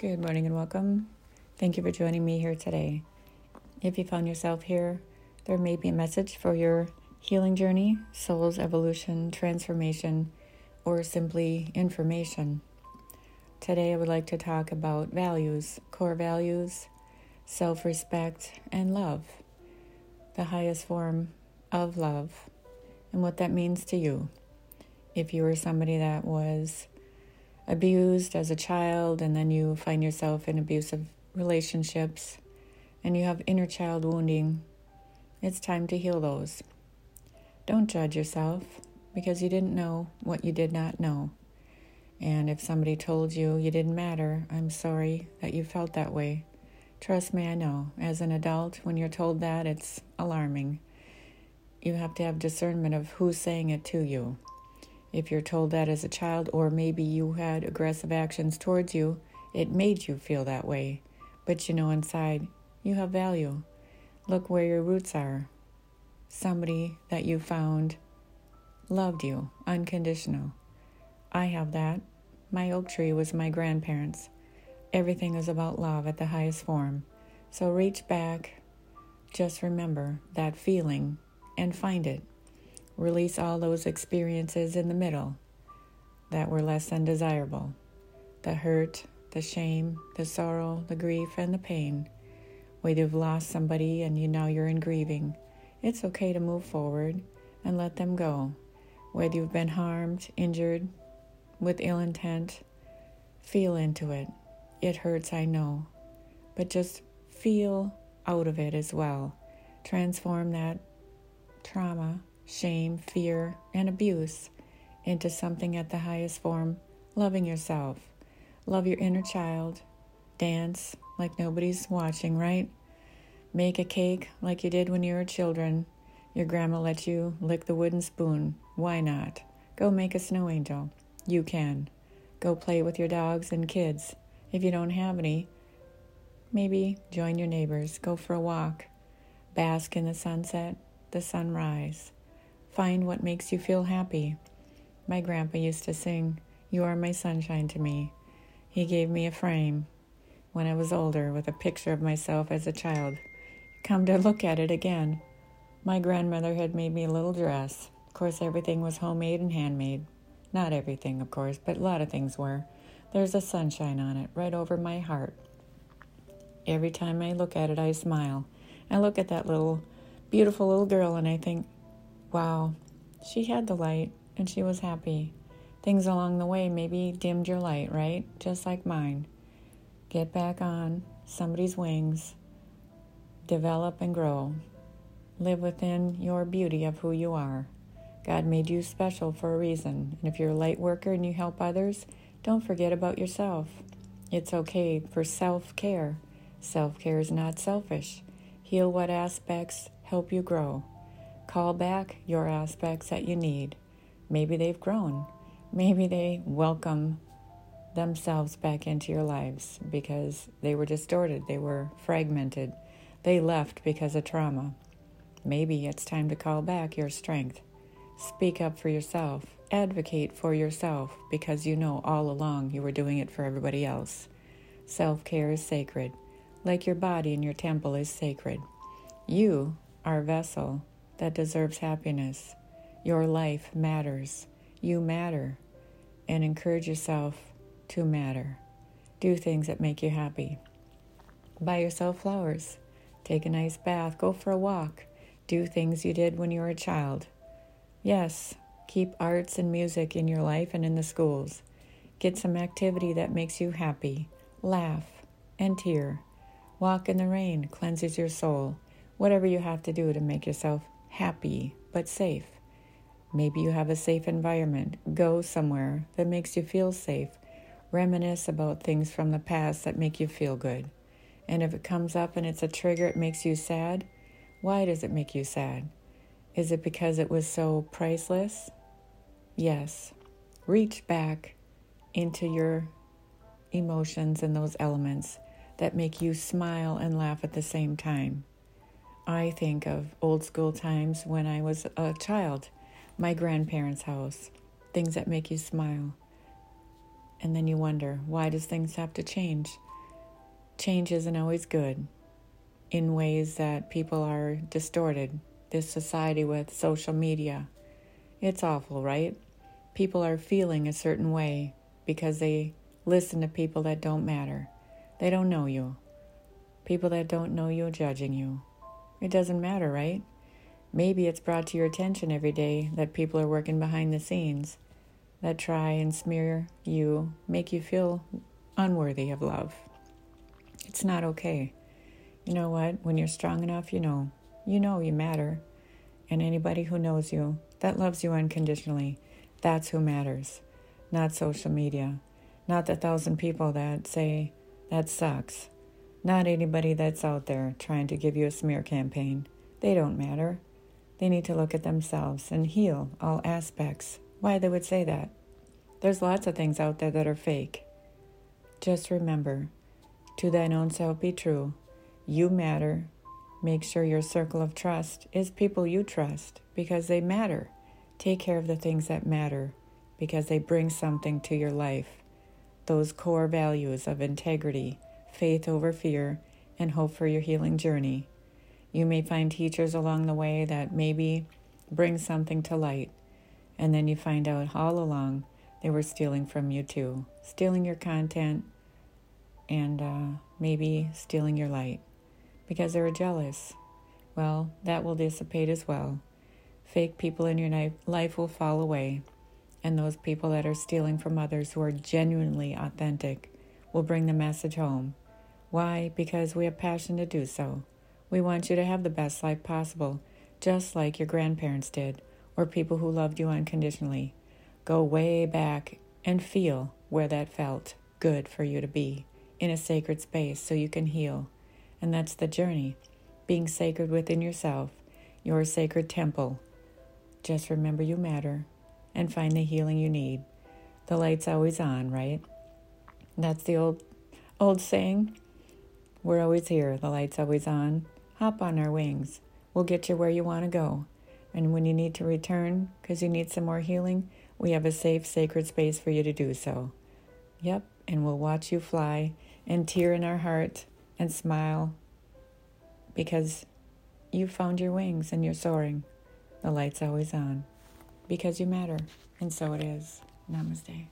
Good morning and welcome. Thank you for joining me here today. If you found yourself here, there may be a message for your healing journey, soul's evolution, transformation, or simply information. Today, I would like to talk about values, core values, self respect, and love, the highest form of love, and what that means to you. If you were somebody that was abused as a child and then you find yourself in abusive relationships and you have inner child wounding, it's time to heal those. Don't judge yourself because you didn't know what you did not know. And if somebody told you you didn't matter, I'm sorry that you felt that way. Trust me, I know. As an adult, when you're told that, it's alarming. You have to have discernment of who's saying it to you. If you're told that as a child, or maybe you had aggressive actions towards you, it made you feel that way. But you know inside, you have value. Look where your roots are. Somebody that you found loved you, unconditional. I have that. My oak tree was my grandparents. Everything is about love at the highest form. So reach back. Just remember that feeling and find it. Release all those experiences in the middle that were less than desirable the hurt, the shame, the sorrow, the grief, and the pain. Whether you've lost somebody and you know you're in grieving, it's okay to move forward and let them go. Whether you've been harmed, injured, with ill intent, feel into it. It hurts, I know, but just feel out of it as well. Transform that trauma shame, fear, and abuse into something at the highest form loving yourself. Love your inner child. Dance like nobody's watching, right? Make a cake like you did when you were children. Your grandma let you lick the wooden spoon. Why not? Go make a snow angel. You can. Go play with your dogs and kids. If you don't have any, maybe join your neighbors. Go for a walk. Bask in the sunset, the sunrise. Find what makes you feel happy. My grandpa used to sing, You are my sunshine to me. He gave me a frame when I was older with a picture of myself as a child. Come to look at it again. My grandmother had made me a little dress. Of course, everything was homemade and handmade. Not everything, of course, but a lot of things were. There's a sunshine on it right over my heart. Every time I look at it, I smile. I look at that little, beautiful little girl and I think, Wow, she had the light and she was happy. Things along the way maybe dimmed your light, right? Just like mine. Get back on somebody's wings, develop and grow. Live within your beauty of who you are. God made you special for a reason, and if you're a light worker and you help others, don't forget about yourself. It's okay for self care. Self care is not selfish. Heal what aspects help you grow. Call back your aspects that you need. Maybe they've grown. Maybe they welcome themselves back into your lives because they were distorted, they were fragmented, they left because of trauma. Maybe it's time to call back your strength. Speak up for yourself. Advocate for yourself because you know all along you were doing it for everybody else. Self care is sacred, like your body and your temple is sacred. You are a vessel that deserves happiness. Your life matters. You matter. And encourage yourself to matter. Do things that make you happy. Buy yourself flowers. Take a nice bath. Go for a walk. Do things you did when you were a child. Yes, keep arts and music in your life and in the schools. Get some activity that makes you happy. Laugh and tear. Walk in the rain cleanses your soul. Whatever you have to do to make yourself happy but safe. Maybe you have a safe environment. Go somewhere that makes you feel safe. Reminisce about things from the past that make you feel good. And if it comes up and it's a trigger, it makes you sad. Why does it make you sad? Is it because it was so priceless? Yes. Reach back into your emotions and those elements that make you smile and laugh at the same time. I think of old school times when I was a child, my grandparents' house, things that make you smile. And then you wonder, why does things have to change? Change isn't always good in ways that people are distorted. This society with social media, it's awful, right? People are feeling a certain way because they listen to people that don't matter. They don't know you. People that don't know you judging you. It doesn't matter, right? Maybe it's brought to your attention every day that people are working behind the scenes that try and smear you, make you feel unworthy of love. It's not okay. You know what? When you're strong enough, you know. You know you matter. And anybody who knows you, that loves you unconditionally, that's who matters. Not social media. Not the thousand people that say, that sucks. Not anybody that's out there trying to give you a smear campaign. They don't matter. They need to look at themselves and heal all aspects. Why they would say that? There's lots of things out there that are fake. Just remember, to thine own self be true. You matter. Make sure your circle of trust is people you trust because they matter. Take care of the things that matter because they bring something to your life. Those core values of integrity, faith over fear, and hope for your healing journey. You may find teachers along the way that maybe bring something to light, and then you find out all along they were stealing from you too, stealing your content and uh, maybe stealing your light because they were jealous. Well, that will dissipate as well. Fake people in your life will fall away, and those people that are stealing from others who are genuinely authentic will bring the message home. Why? Because we have passion to do so. We want you to have the best life possible, just like your grandparents did, or people who loved you unconditionally. Go way back and feel where that felt good for you to be in a sacred space so you can heal. And that's the journey being sacred within yourself, your sacred temple. Just remember you matter and find the healing you need. The light's always on, right? That's the old old saying. We're always here. The light's always on. Hop on our wings. We'll get you where you want to go. And when you need to return because you need some more healing, we have a safe, sacred space for you to do so. Yep, and we'll watch you fly and tear in our heart and smile because you found your wings and you're soaring. The light's always on because you matter, and so it is. Namaste.